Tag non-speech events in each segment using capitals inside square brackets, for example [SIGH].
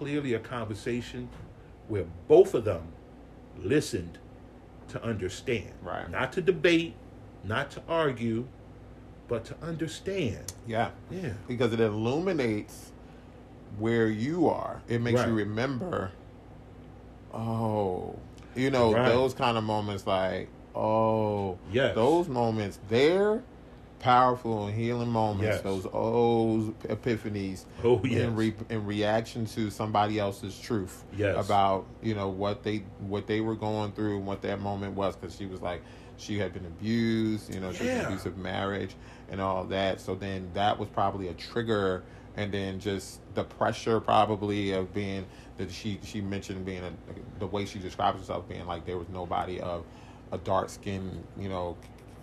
clearly a conversation where both of them listened to understand. Right. Not to debate, not to argue, but to understand. Yeah. Yeah. Because it illuminates where you are. It makes Right. you remember, oh, you know, Right. those kind of moments like, oh, Yes. those moments, they're powerful and healing moments. Yes. Those oh epiphanies Oh, yes. in, re- in reaction to somebody else's truth Yes. about you know what they what they were going through and what that moment was because she was like she had been abused you know she was Yeah. an abusive marriage and all that so then that was probably a trigger and then just the pressure probably of being that she she mentioned being a, the way she describes herself being like there was nobody of a dark skin you know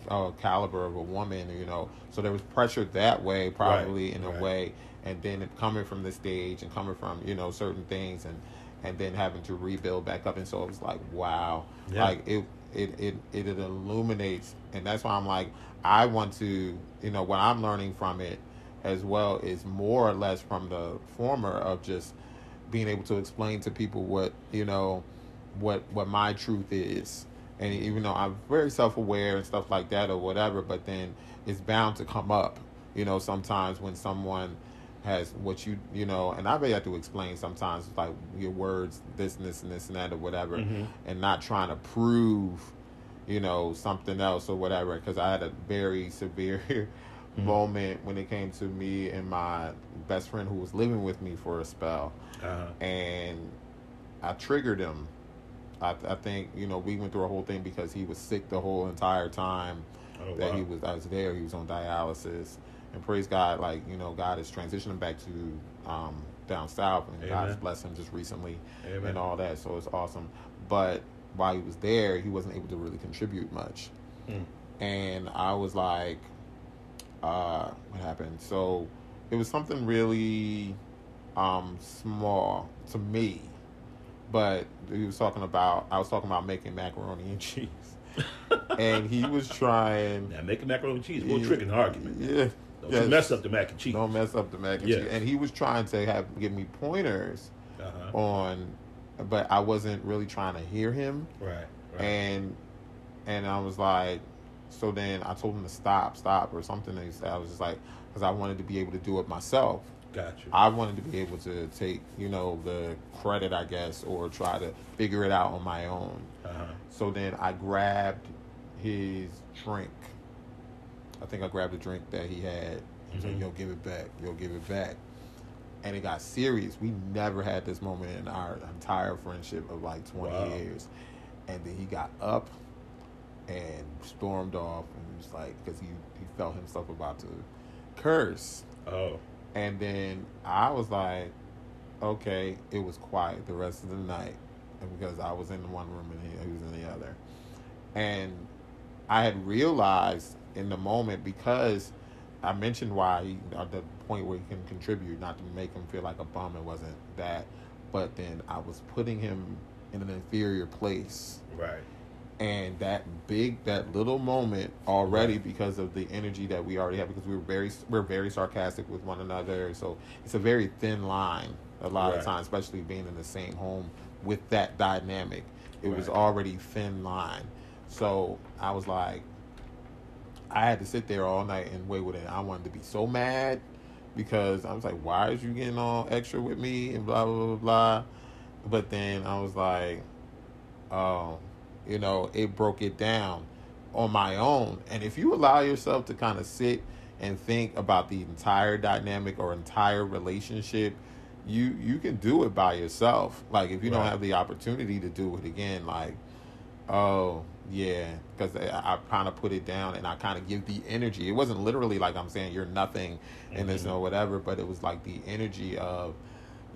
uh, caliber of a woman you know. So there was pressure that way probably in a way. And then coming from the stage and coming from you know certain things and and then having to rebuild back up. And so it was like wow. Yeah. like it it, it it it illuminates. And that's why i'm like i want to you know what i'm learning from it as well is more or less from the former of just being able to explain to people what you know what what my truth is and even though i'm very self-aware and stuff like that or whatever but then it's bound to come up you know sometimes when someone has what you you know and i may have to explain sometimes like your words this and this and this and that or whatever Mhm. and not trying to prove you know something else or whatever because i had a very [LAUGHS] severe moment when it came to me and my best friend who was living with me for a spell Uh-huh. and I triggered him. I, I think you know we went through a whole thing because he was sick the whole entire time Oh, that he was I was there. He was on dialysis, and praise God, like you know, God is transitioning back to um, down south, and God has blessed him just recently Amen. and all that. So it's awesome. But while he was there, he wasn't able to really contribute much, Mm. and I was like, uh, "What happened?" So it was something really um, small to me, but he was talking about. I was talking about making macaroni and cheese, [LAUGHS] and he was trying. Now, making macaroni and cheese, we'll Yeah. trick in the argument. Yeah. Don't Yes. mess up the mac and cheese. Don't mess up the mac and Yes. cheese. And he was trying to have give me pointers Uh-huh. on, but I wasn't really trying to hear him. Right. Right. And and I was like, so then I told him to stop, stop, or something. And I was just like, because I wanted to be able to do it myself. Got you. I wanted to be able to take, you know, the credit, I guess, or try to figure it out on my own. Uh-huh. So then I grabbed his drink. I think I grabbed the drink that he had. He was like, Mhm. yo, give it back. Yo, give it back. And it got serious. We never had this moment in our entire friendship of like 20 Wow. years. And then he got up and stormed off and was like, because he, he felt himself about to curse. Oh. And then I was like, okay, it was quiet the rest of the night. Because I was in one room and he, he was in the other. And I had realized in the moment because I mentioned why he, at the point where he can contribute, not to make him feel like a bum, it wasn't that. But then I was putting him in an inferior place Right. And that big that little moment already Right. because of the energy that we already have because we were very we're very sarcastic with one another. So it's a very thin line a lot Right. of times especially being in the same home with that dynamic. It was already thin line. So i was like i had to sit there all night and wait with it. I wanted to be so mad because i was like why is you getting all extra with me? and blah blah blah blah. But then i was like oh, you know, it broke it down on my own. And if you allow yourself to kind of sit and think about the entire dynamic or entire relationship, you you can do it by yourself. Like if you don't have the opportunity to do it again, like, oh yeah, because I, I kind of put it down and I kind of give the energy. It wasn't literally like I'm saying you're nothing and this Mhm. or whatever, but it was like the energy of,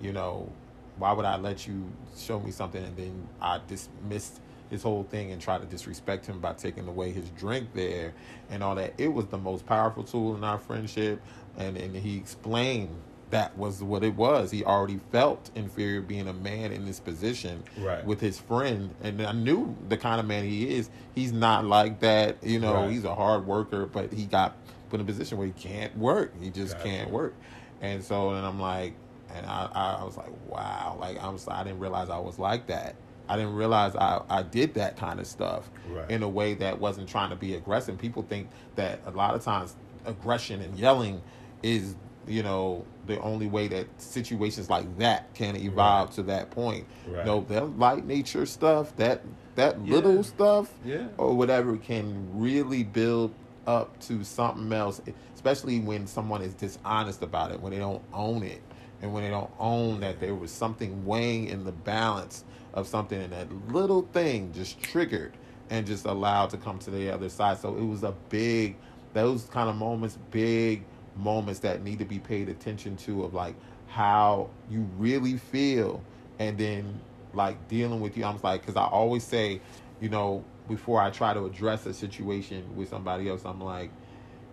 you know, why would I let you show me something and then I dismissed his whole thing and try to disrespect him by taking away his drink there and all that. It was the most powerful tool in our friendship, and and he explained that was what it was. He already felt inferior being a man in this position Right. with his friend, and I knew the kind of man he is. He's not like that, you know. Right. He's a hard worker, but he got put in a position where he can't work. He just can't work, and so and I'm like, and I, I was like, wow, like I'm I didn't realize I was like that. I didn't realize I, I did that kind of stuff Right. in a way that wasn't trying to be aggressive. People think that a lot of times aggression and yelling is, you know, the only way that situations like that can evolve Right. to that point. Right. No, that light nature stuff, that that Yeah. little stuff, Yeah. or whatever, can really build up to something else. Especially when someone is dishonest about it, when they don't own it, and when they don't own that there was something weighing in the balance of something, and that little thing just triggered and just allowed to come to the other side. So it was a big, those kind of moments, big moments that need to be paid attention to of like how you really feel, and then like dealing with you. I'm like, because I always say, you know, before I try to address a situation with somebody else, I'm like,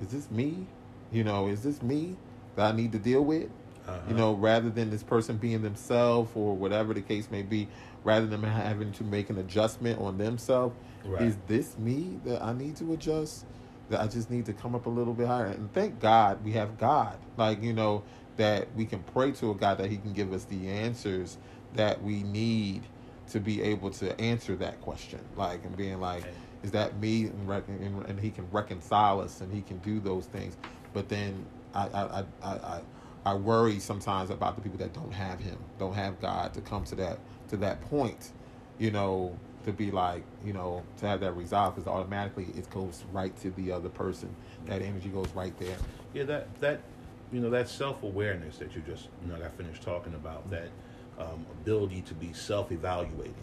is this me? You know, is this me that I need to deal with? Uh-huh. You know, rather than this person being themselves or whatever the case may be, rather than having to make an adjustment on themselves, Right. is this me that I need to adjust? That I just need to come up a little bit higher. And thank God we have God. Like, you know, that we can pray to a God that He can give us the answers that we need to be able to answer that question. Like, and being like, Okay. is that me? And, and, and He can reconcile us and He can do those things. But then I, I, I, I, I, I worry sometimes about the people that don't have Him, don't have God to come to that to that point, you know, to be like, you know, to have that resolve because automatically it goes right to the other person. That energy goes right there. Yeah, that that you know that self awareness that you just you know got finished talking about that um, ability to be self evaluating,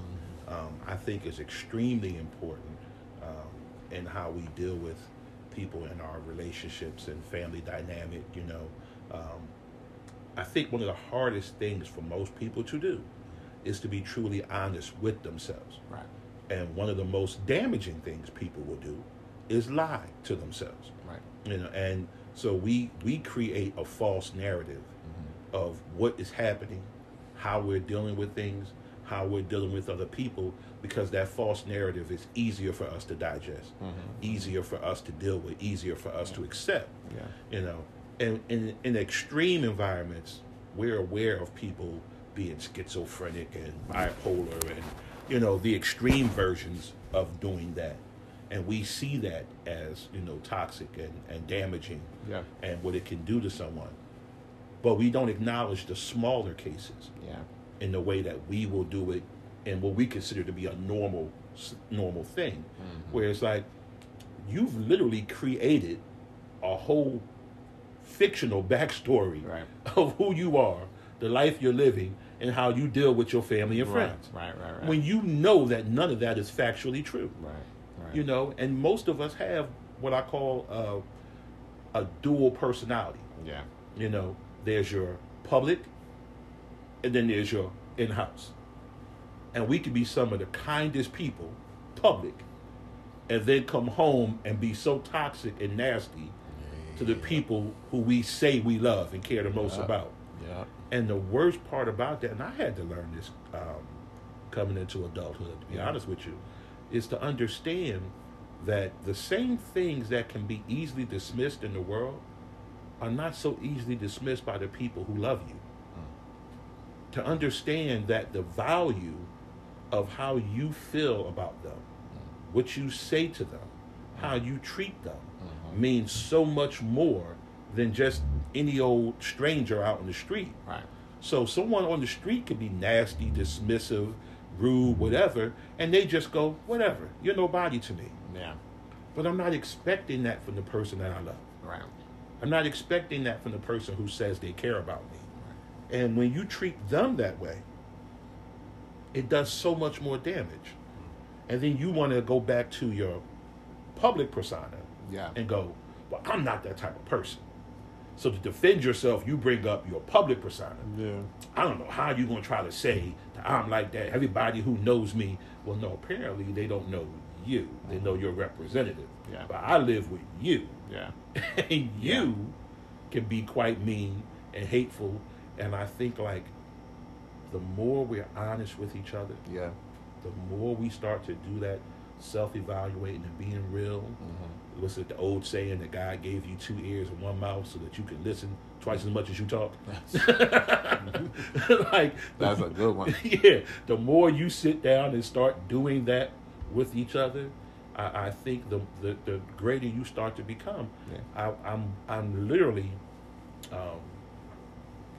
um, I think is extremely important um, in how we deal with people in our relationships and family dynamic. You know, um, I think one of the hardest things for most people to do is to be truly honest with themselves. Right. And one of the most damaging things people will do is lie to themselves Right. you know and so we we create a false narrative mm-hmm. of what is happening how we're dealing with things how we're dealing with other people because that false narrative is easier for us to digest mm-hmm. easier for us to deal with easier for us to accept Yeah. you know and in, in extreme environments we're aware of people being schizophrenic and bipolar and you know the extreme versions of doing that and we see that as you know toxic and, and damaging Yeah. and what it can do to someone but we don't acknowledge the smaller cases Yeah. in the way that we will do it in what we consider to be a normal normal thing mm-hmm. where it's like you've literally created a whole fictional backstory Right. of who you are the life you're living and how you deal with your family and Right. friends Right. Right. Right. when you know that none of that is factually true right. Right. you know and most of us have what i call uh, a dual personality Yeah. you know, there's your public, and then there's your in-house. And we can be some of the kindest people, public, and then come home and be so toxic and nasty to the people who we say we love and care the most Yeah. about. Yeah. And the worst part about that, and I had to learn this um, coming into adulthood, to be Yeah. honest with you, is to understand that the same things that can be easily dismissed in the world are not so easily dismissed by the people who love you. Mm. To understand that the value of how you feel about them, mm. what you say to them, how mm. you treat them, means so much more than just any old stranger out in the street. Right. So someone on the street could be nasty, dismissive, rude, whatever, and they just go, whatever, you're nobody to me. Yeah. But I'm not expecting that from the person that I love. Right. I'm not expecting that from the person who says they care about me. Right. And when you treat them that way, it does so much more damage. Mm-hmm. And then you want to go back to your public persona Yeah. and go, well, I'm not that type of person. So to defend yourself, you bring up your public persona. Yeah. I don't know how you're going to try to say that I'm like that. Everybody who knows me, well, no, apparently they don't know you. They know your representative. Yeah. But I live with you. Yeah. [LAUGHS] and you can be quite mean and hateful. And I think like the more we're honest with each other, Yeah. the more we start to do that, self-evaluating and being real. Mm-hmm. What's it, the old saying that God gave you two ears and one mouth so that you can listen twice as much as you talk? [LAUGHS] like That's a good one. [LAUGHS] yeah, the more you sit down and start doing that with each other, I, I think the, the the greater you start to become. Yeah. I, I'm I'm literally um,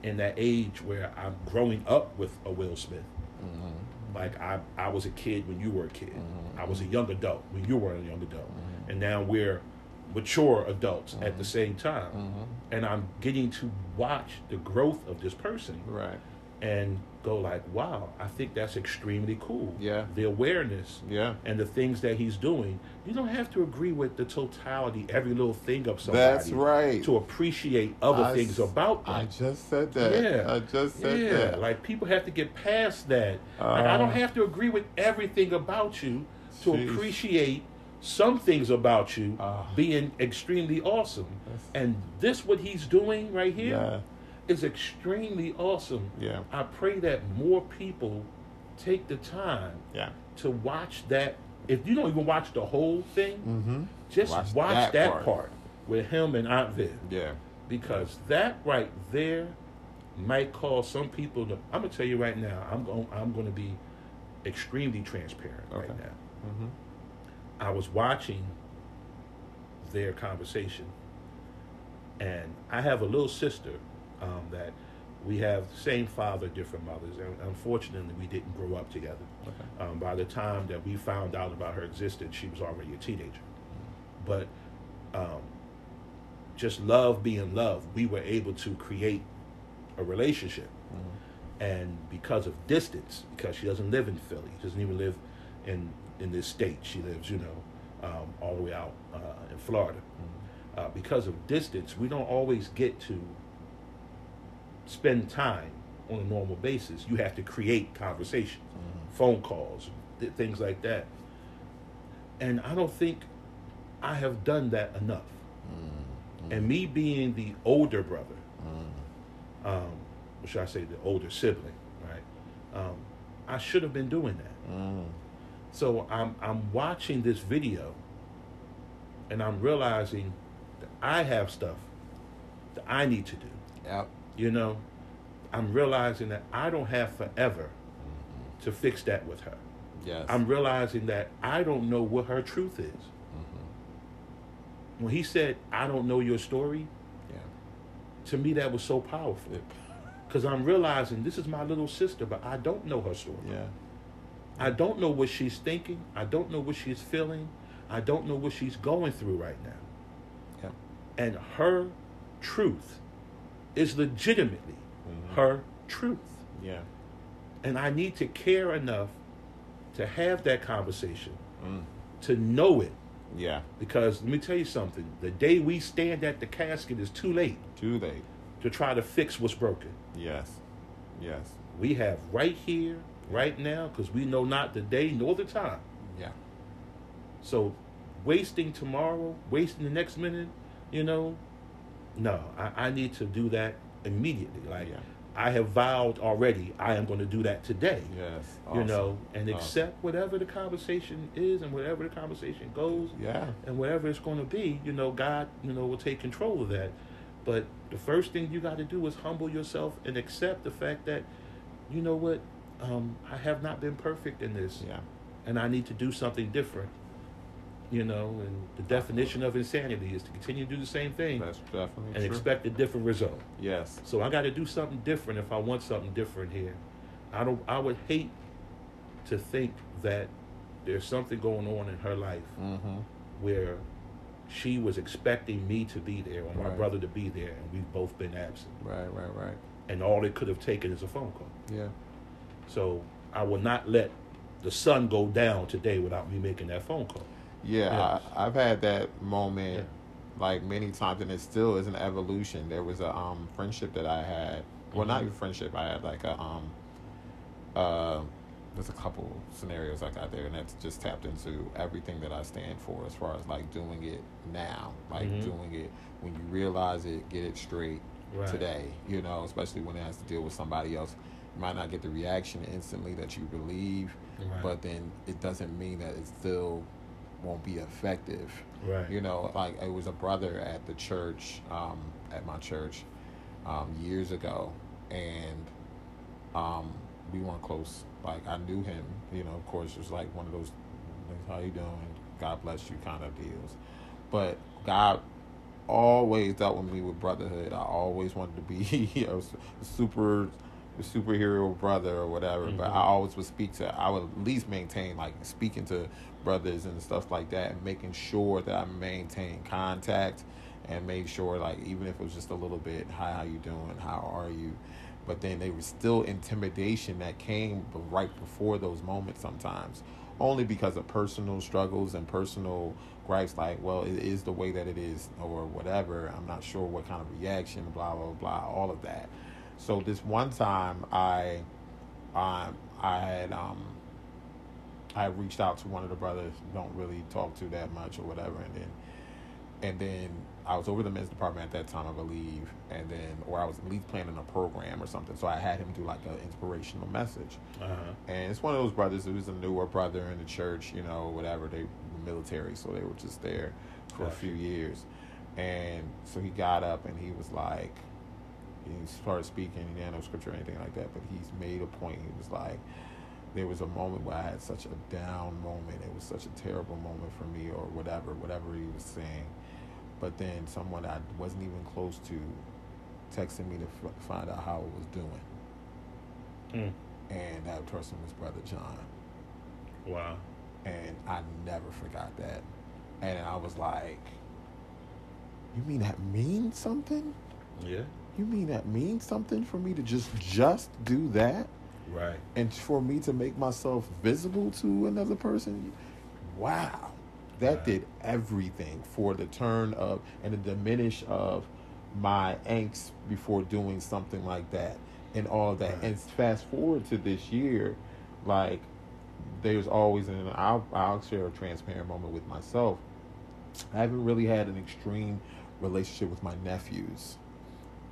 in that age where I'm growing up with a Will Smith. Mm-hmm. Like I I was a kid when you were a kid. Mhm. I was a young adult when you were a young adult, Mhm. And now we're mature adults at the Mhm. same time. Mm-hmm. And I'm getting to watch the growth of this person Right. and go like, wow, I think that's extremely cool. Yeah. The awareness Yeah. and the things that he's doing. You don't have to agree with the totality, every little thing of somebody. That's right. To appreciate other I things about them. I just said that. Yeah. I just said yeah, that. like people have to get past that. like, I don't Uh, have to agree with everything about you to Jeez. appreciate some things about you Ah. being extremely awesome. And this, what he's doing right here, yeah. is extremely awesome. Yeah. I pray that more people take the time Yeah. to watch that. If you don't even watch the whole thing, Mm-hmm. just Watch watch, that that, part. part. with him and Aunt Viv. Yeah. Because that right there might cause some people to. I'm gonna tell you right now. I'm going. I'm going to be extremely transparent Okay. right now. Mm-hmm. I was watching their conversation, and I have a little sister um, that we have the same father, different mothers, and unfortunately, we didn't grow up together. Okay. Um, by the time that we found out about her existence, she was already a teenager. But um, just love being love, we were able to create a relationship. Mm-hmm. And because of distance, because she doesn't live in Philly, she doesn't even live in in this state. She lives, you know, um, all the way out uh, in Florida. Mm-hmm. Uh, because of distance, we don't always get to spend time on a normal basis. You have to create conversations, Mhm. phone calls, th- things like that. And I don't think I have done that enough. Mm-hmm. And me being the older brother, Mm-hmm. um, or should I say the older sibling, right? Um, I should have been doing that. Mm-hmm. So I'm I'm watching this video, and I'm realizing that I have stuff that I need to do. Yep. You know, I'm realizing that I don't have forever to fix that with her. Yes. I'm realizing that I don't know what her truth is. Mm-hmm. When he said, "I don't know your story," Yeah. to me that was so powerful because [LAUGHS] I'm realizing this is my little sister, but I don't know her story. Yeah. I don't know what she's thinking. I don't know what she's feeling. I don't know what she's going through right now. Yeah. And her truth is legitimately Mhm. her truth. Yeah. And I need to care enough to have that conversation, Mm. to know it. Yeah. Because let me tell you something the day we stand at the casket is too late Too late. to try to fix what's broken. Yes. Yes. We have right here, right now, because we know not the day nor the time. Yeah. So, wasting tomorrow, wasting the next minute, you know, no, I, I need to do that immediately. Like, Yeah. I have vowed already, I am going to do that today. Yes. Awesome. You know, and Awesome. accept whatever the conversation is and whatever the conversation goes Yeah. and whatever it's going to be, you know, God, you know, will take control of that. But the first thing you got to do is humble yourself and accept the fact that, you know what, um, I have not been perfect in this Yeah. and I need to do something different. You know, and the definition of insanity is to continue to do the same thing That's definitely and true. expect a different result. yes. So I got to do something different if I want something different here. I don't. I would hate to think that there's something going on in her life Mm-hmm. where she was expecting me to be there or my Right. brother to be there, and we've both been absent, Right. Right. Right. and all it could have taken is a phone call. Yeah. So I will not let the sun go down today without me making that phone call. Yeah, Yes. I, I've had that moment Yeah. like many times, and it still is an evolution. There was a um, friendship that I had. Well, not Mhm. even friendship. I had like a um, uh, there's a couple scenarios I got there, and that's just tapped into everything that I stand for as far as like doing it now, like Mhm. doing it when you realize it, get it straight Right. today. You know, especially when it has to deal with somebody else might not get the reaction instantly that you believe, Right. but then it doesn't mean that it still won't be effective. Right. You know, like it was a brother at the church, um, at my church, um, years ago, and um, we weren't close. Like I knew him, you know. Of course, it was like one of those, "How you doing? God bless you" kind of deals. But God always dealt with me with brotherhood. I always wanted to be [LAUGHS] you know, super superhero brother or whatever. But Mhm. I always would speak to. I would at least maintain like speaking to brothers and stuff like that, and making sure that I maintain contact and made sure like even if it was just a little bit, hi, how you doing? How are you? But then there was still intimidation that came right before those moments sometimes, only because of personal struggles and personal gripes. Like, well, it is the way that it is, or whatever. I'm not sure what kind of reaction, blah blah blah, all of that. So this one time, I, um, I had um, I reached out to one of the brothers. Don't really talk to that much or whatever, and then and then I was over the men's department at that time, I believe, and then or I was at least planning a program or something. So I had him do like an inspirational message, Uh-huh. and it's one of those brothers who was a newer brother in the church, you know, whatever. They were military, so they were just there for a few years, and so he got up and he was like, he started speaking. He didn't know scripture or anything like that, but he's made a point. He was like, there was a moment where I had such a down moment. It was such a terrible moment for me, or whatever, whatever he was saying. But then someone I wasn't even close to texted me to f- find out how I was doing, Mm. and that person was Brother John, Wow. and I never forgot that. And I was like, "You mean that means something? Yeah. You mean that means something for me to just just do that?" Right. and for me to make myself visible to another person wow that Right. did everything for the turn of and the diminish of my angst before doing something like that and all that Right. and fast forward to this year like there's always and I'll, I'll share a transparent moment with myself i haven't really had an extreme relationship with my nephews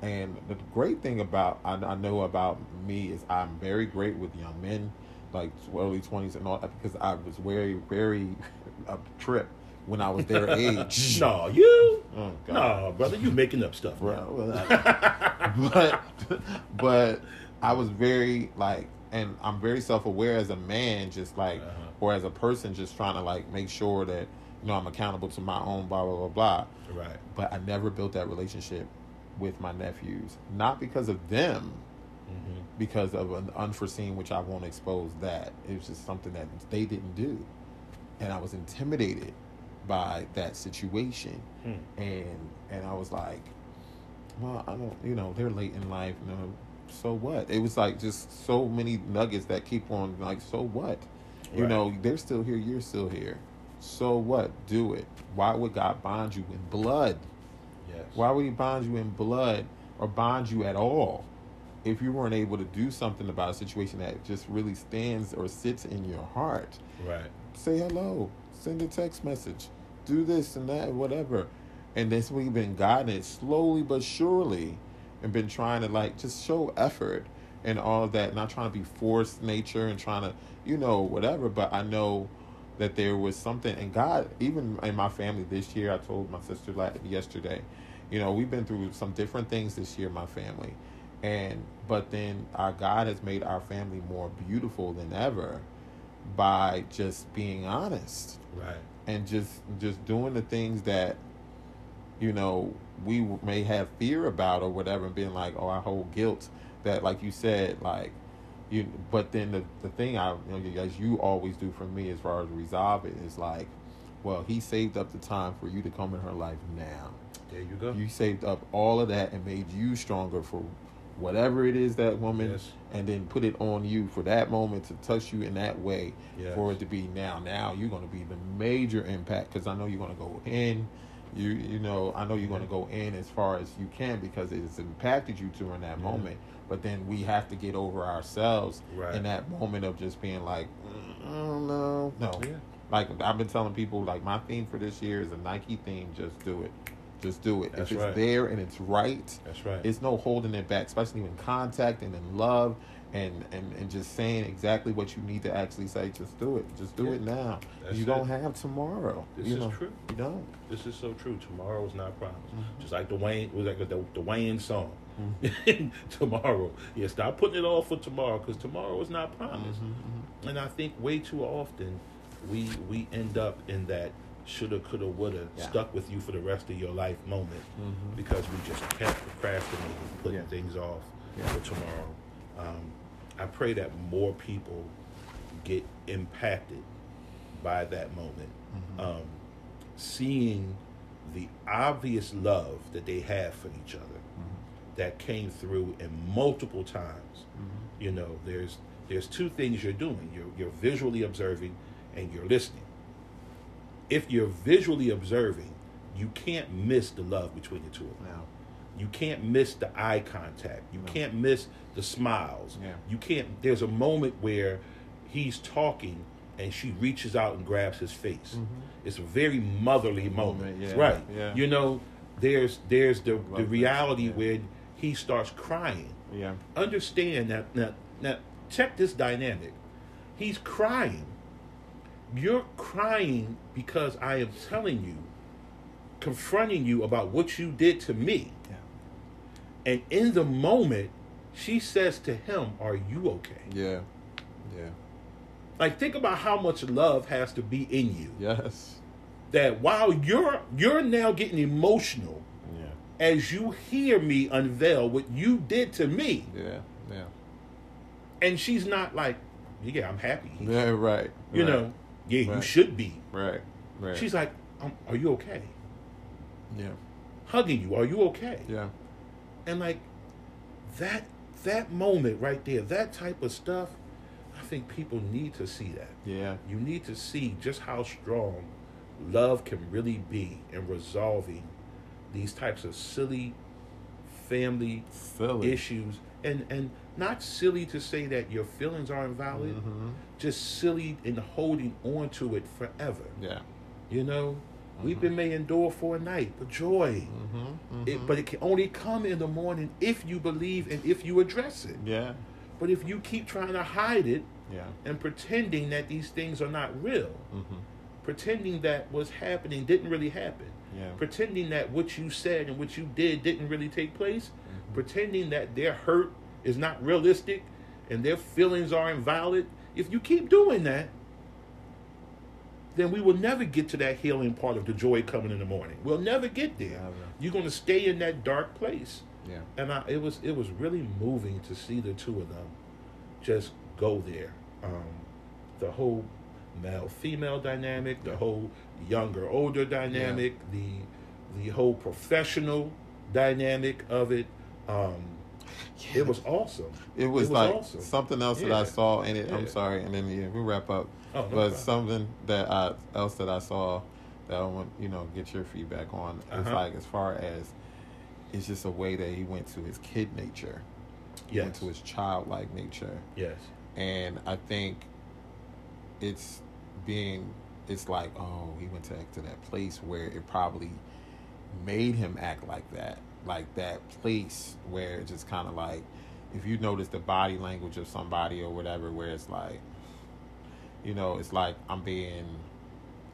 and the great thing about I, I know about me is I'm very great with young men, like early twenties and all that, because I was very, very [LAUGHS] a trip when I was their [LAUGHS] age. no, you. Oh, No, brother, you making up stuff. Bro, [LAUGHS] but but I was very like, and I'm very self aware as a man, just like, Uh-huh. or as a person, just trying to like make sure that you know I'm accountable to my own blah blah blah blah. Right. But I never built that relationship with my nephews, not because of them, Mm-hmm. because of an unforeseen, which I won't expose that. It was just something that they didn't do. And I was intimidated by that situation. Mm. And and I was like, well, I don't, you know, they're late in life. You know, so what? It was like just so many nuggets that keep on like, so what? You know, they're still here, you're still here. So what? Do it. Why would God bond you in blood? Yes. Why would he bond you in blood or bond you at all if you weren't able to do something about a situation that just really stands or sits in your heart? Right. Say hello, send a text message, do this and that, whatever. And that's we've been guiding it slowly but surely and been trying to like just show effort and all of that, not trying to be forced nature and trying to, you know, whatever. But I know that there was something, and God, even in my family this year, I told my sister like yesterday, you know, we've been through some different things this year, my family, and but then our God has made our family more beautiful than ever by just being honest. Right. and just just doing the things that you know we may have fear about or whatever and being like oh i hold guilt that like you said like you but then the, the thing i you know, as you always do for me as far as resolve it is like well he saved up the time for you to come in her life now There you go. you saved up all of that and made you stronger for whatever it is that woman Yes. and then put it on you for that moment to touch you in that way Yes. for it to be now now you're going to be the major impact because i know you're going to go in you you know i know you're going to go in as far as you can because it's impacted you during that Yeah. moment but then we have to get over ourselves Right. in that moment of just being like mm, I don't know no Yeah. like I've been telling people, like my theme for this year is a Nike theme. Just do it, just do it. That's if it's right. there and it's right, That's right. it's no holding it back. Especially in contact and in love and, and and just saying exactly what you need to actually say. Just do it. Just do Yeah. it now. That's you it. don't have tomorrow. This you is know, true. You don't. This is so true. Tomorrow is not promised. Mhm. Just like the Wayne was like the, the Wayne song. Mm-hmm. [LAUGHS] tomorrow, yeah. Stop putting it off for tomorrow because tomorrow is not promised. Mhm, And I think way too often we we end up in that shoulda, coulda, woulda, Yeah. stuck with you for the rest of your life moment Mhm. because we just kept procrastinating, putting Yeah. things off Yeah. for tomorrow. Um, I pray that more people get impacted by that moment, Mhm. um, seeing the obvious love that they have for each other Mhm. that came through in multiple times. Mhm. You know, there's there's two things you're doing. You're you're visually observing and you're listening. If you're visually observing, you can't miss the love between the two of them. Now. You can't miss the eye contact. You No. can't miss the smiles. Yeah. You can't. There's a moment where he's talking and she reaches out and grabs his face. Mhm. It's a very motherly moment, Moment, yeah, right? yeah. You know, there's there's the the reality yeah. where he starts crying. Yeah. Understand that now, now check this dynamic. He's crying. You're crying because I am telling you, confronting you about what you did to me. Yeah. And in the moment, she says to him, Are you okay? Yeah. Yeah. Like think about how much love has to be in you. Yes. That while you're you're now getting emotional Yeah. as you hear me unveil what you did to me. Yeah. Yeah. And she's not like, Yeah, I'm happy. Yeah. Right. You right, know, yeah, you should be. Right. Right. She's like, um, Are you okay? Yeah. Hugging you, are you okay? Yeah. And like that that moment right there, that type of stuff, I think people need to see that. Yeah. You need to see just how strong love can really be in resolving these types of silly family Silly. issues and and not silly to say that your feelings are invalid Mhm. Just silly and holding on to it forever Yeah. you know Mm-hmm. weeping may endure for a night but joy Mm-hmm, it, Mhm. but it can only come in the morning if you believe and if you address it Yeah. but if you keep trying to hide it Yeah. and pretending that these things are not real Mhm. pretending that what's happening didn't really happen Yeah. pretending that what you said and what you did didn't really take place Mm-hmm. pretending that their hurt is not realistic and their feelings are invalid if you keep doing that then we will never get to that healing part of the joy coming in the morning we'll never get there Never. you're going to stay in that dark place Yeah. and I, it was it was really moving to see the two of them just go there. Um, the whole male female dynamic, the whole younger older dynamic, the the whole professional dynamic of it. Um, It was awesome. It was, like awesome. something else that I saw in it. Yeah. I'm sorry, and then yeah, we wrap up. Oh, no but something that I else that I saw that I want you know get your feedback on. It's Uh-huh. like as far as it's just a way that he went to his kid nature. He went to his childlike nature, Yes. and I think it's being it's like oh he went to to that place where it probably made him act like that like that place where it's just kind of like if you notice the body language of somebody or whatever where it's like you know it's like i'm being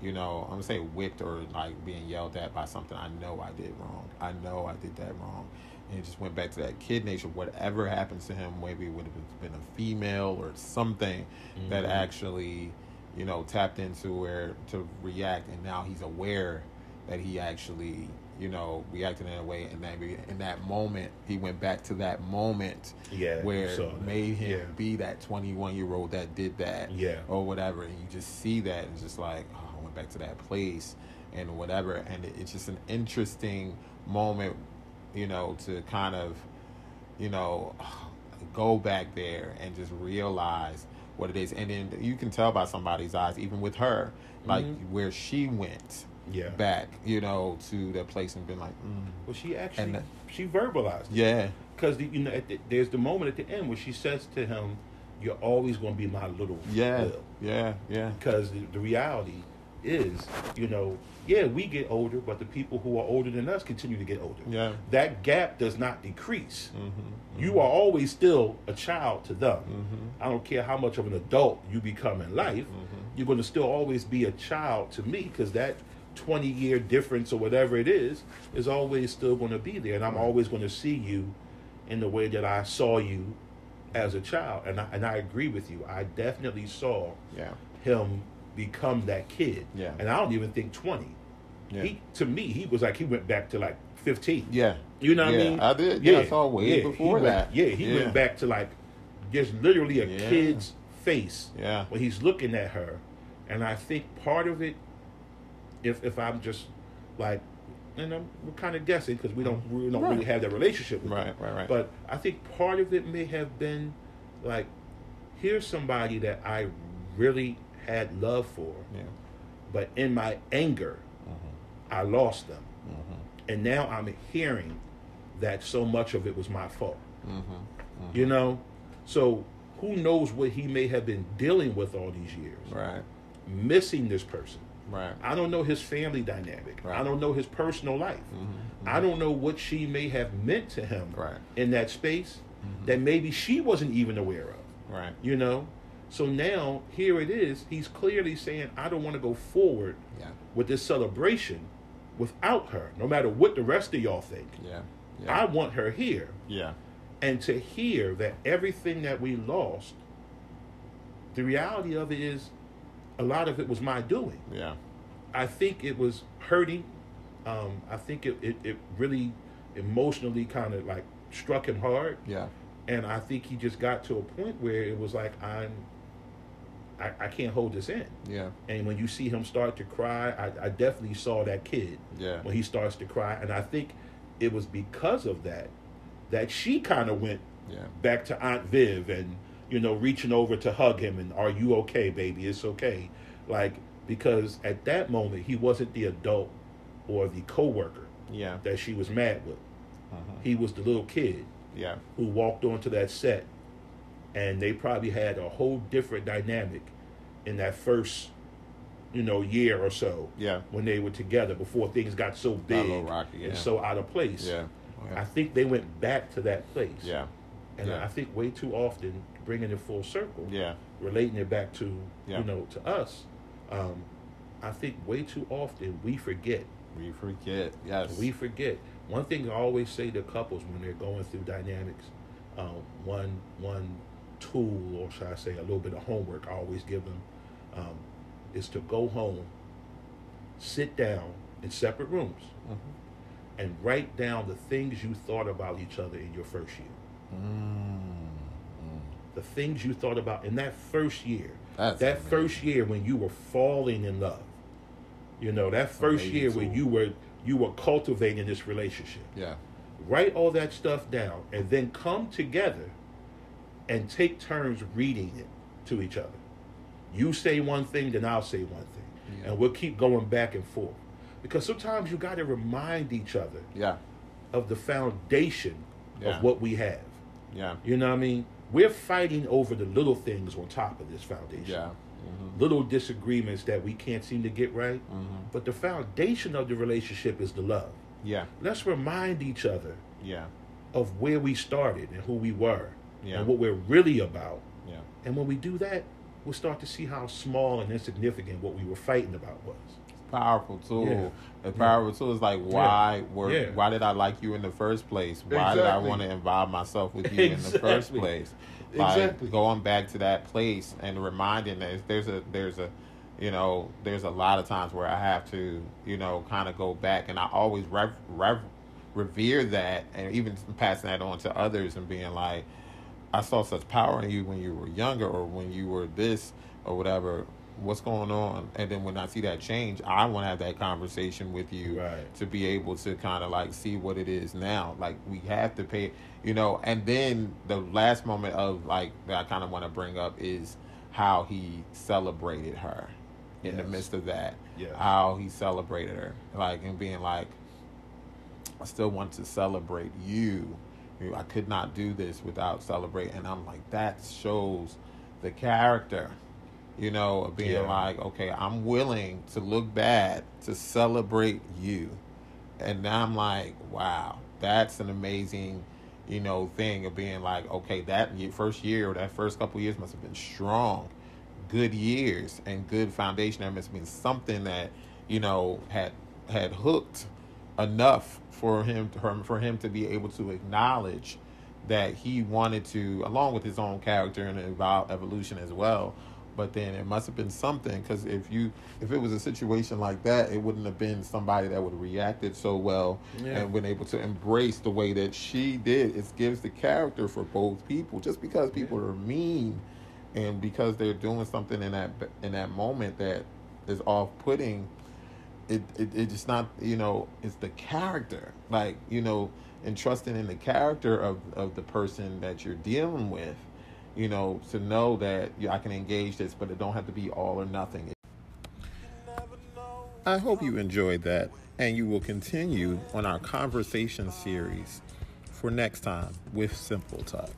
you know i'm gonna say whipped or like being yelled at by something i know i did wrong. I know i did that wrong. And it just went back to that kid nature. Whatever happens to him maybe it would have been a female or something that Mhm. actually you know tapped into where to react. And now he's aware that he actually you know reacting in a way and that in that moment he went back to that moment Yeah. where it made him Yeah. be that 21 year old that did that Yeah. or whatever and you just see that and just like oh, I went back to that place and whatever and it, it's just an interesting moment you know to kind of you know [SIGHS] go back there and just realize what it is and then you can tell by somebody's eyes even with her like Mhm. where she went Yeah. back you know to that place and been like mm, Well, she actually And that- she verbalized it. yeah because you know at the, there's the moment at the end where she says to him, "You're always going to be my little yeah Will." yeah yeah Because the, the reality, is, you know, yeah, we get older, but the people who are older than us continue to get older. Yeah. That gap does not decrease. Mm-hmm. You are always still a child to them. Mm-hmm. I don't care how much of an adult you become in life, Mhm. you're going to still always be a child to me because that 20 year difference or whatever it is is always still going to be there. And I'm always going to see you in the way that I saw you as a child. And I, and I agree with you. I definitely saw Yeah. him become that kid. Yeah. And I don't even think 20. Yeah. He to me, he was like he went back to like 15. yeah. You know what Yeah, I mean? I did. Yeah, I saw way yeah, before went- that. Yeah, he Yeah. went back to like just literally a Yeah. kid's face Yeah. when he's looking at her. And I think part of it, if if I'm just like, and I'm, we're kind of guessing because we don't we don't Right. really have that relationship with Right, him. right, right. But I think part of it may have been like, here's somebody that I really had love for, Yeah. but in my anger, Mm-hmm. I lost them. Mm-hmm. And now I'm hearing that so much of it was my fault. Mm-hmm. You know? So who knows what he may have been dealing with all these years, Right. missing this person. Right. I don't know his family dynamic. Right. I don't know his personal life. Mm-hmm. I don't know what she may have meant to him Right. in that space Mhm. that maybe she wasn't even aware of. Right. You know? So now here it is. He's clearly saying, I don't want to go forward Yeah. with this celebration without her, no matter what the rest of y'all think. Yeah. I want her here. yeah. And to hear that everything that we lost, the reality of it is a lot of it was my doing. Yeah. I think it was hurting. Um, I think it, it, it really emotionally kind of like struck him hard. Yeah. And I think he just got to a point where it was like, I'm, I, I can't hold this in. Yeah. And when you see him start to cry, I, I definitely saw that kid Yeah. when he starts to cry. And I think it was because of that that she kind of went Yeah. back to Aunt Viv and, you know, reaching over to hug him and, are you okay, baby? It's okay. Like, because at that moment, he wasn't the adult or the coworker Yeah. that she was mad with. Uh-huh. He was the little kid Yeah. who walked onto that set and they probably had a whole different dynamic in that first you know year or so Yeah. when they were together before things got so big Rocky, yeah. and so out of place Yeah. i think they went back to that place Yeah. And yeah. i think way too often bringing it full circle Yeah. relating it back to Yeah. you know to us um, i think way too often we forget We forget. Yes. we forget. One thing I always say to couples when they're going through dynamics, um, one one tool, or should I say, a little bit of homework I always give them, um, is to go home, sit down in separate rooms, Mhm. and write down the things you thought about each other in your first year. Mm. The things you thought about in that first year. That's that amazing. first year when you were falling in love. You know, that first Amazing year when you were you were cultivating this relationship. Yeah. write all that stuff down and then come together and take turns reading it to each other. You say one thing, then I'll say one thing. Yeah. And we'll keep going back and forth. Because sometimes you got to remind each other Yeah. of the foundation Yeah. of what we have. Yeah. You know what I mean? We're fighting over the little things on top of this foundation. Yeah. Mm-hmm. Little disagreements that we can't seem to get right. Mm-hmm. But the foundation of the relationship is the love. Yeah. Let's remind each other Yeah. of where we started and who we were Yeah. and what we're really about. Yeah. And when we do that, we'll start to see how small and insignificant what we were fighting about was. Powerful tool. Yeah. A mm-hmm. powerful tool is like why were Yeah. why did I like you in the first place? Why did I want to involve myself with [LAUGHS] you in the first place? Like Exactly. going back to that place and reminding that there's a there's a you know there's a lot of times where I have to you know kind of go back and I always rev, rev, revere that and even passing that on to others and being like I saw such power in you when you were younger or when you were this or whatever. What's going on? And then when I see that change, I want to have that conversation with you Right. to be able to kind of like see what it is now. Like we have to pay, you know. And then the last moment of like that I kind of want to bring up is how he celebrated her in the midst of that. Yes. How he celebrated her, like and being like, I still want to celebrate you. You I could not do this without celebrating. And I'm like, that shows the character. You know, of being Yeah. like, okay, I'm willing to look bad to celebrate you. And now I'm like, wow, that's an amazing, you know, thing of being like, okay, that first year or that first couple years must have been strong, good years and good foundation. That must have been something that, you know, had had hooked enough for him to, for him to be able to acknowledge that he wanted to, along with his own character and evol- evolution as well. But then it must have been something because if you if it was a situation like that, it wouldn't have been somebody that would have reacted so well Yeah. and been able to embrace the way that she did. It gives the character for both people. Just because people are mean and because they're doing something in that in that moment that is off putting, it, it it's not you know it's the character like you know and trusting in the character of of the person that you're dealing with you know to know that yeah, i can engage this but it don't have to be all or nothing. I hope you enjoyed that and you will continue on our conversation series for next time with simple talk.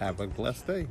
Have a blessed day